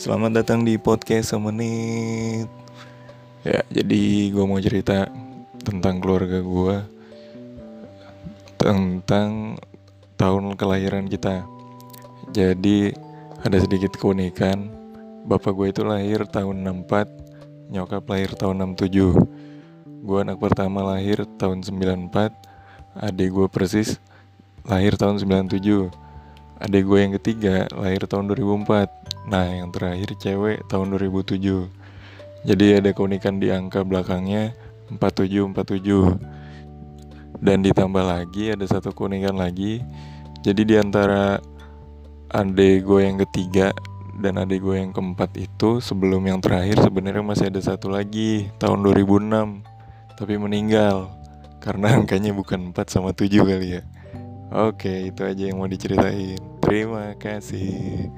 Selamat datang di podcast semenit. Ya jadi gue mau cerita tentang keluarga gue Tentang tahun kelahiran kita. Jadi ada sedikit keunikan. Bapak gue itu lahir tahun 64 Nyokap lahir tahun 67 Gue anak pertama lahir tahun 94 Adik gue persis lahir tahun 97 Adik gue yang ketiga lahir tahun 2004 Nah yang terakhir cewek tahun 2007 Jadi ada keunikan di angka belakangnya 4747 Dan ditambah lagi ada satu keunikan lagi. Jadi di antara adik gue yang ketiga dan adik gue yang keempat itu sebelum yang terakhir sebenarnya masih ada satu lagi tahun 2006 tapi meninggal karena angkanya bukan 4 sama 7 kali ya. Oke, itu aja yang mau diceritain. Terima kasih.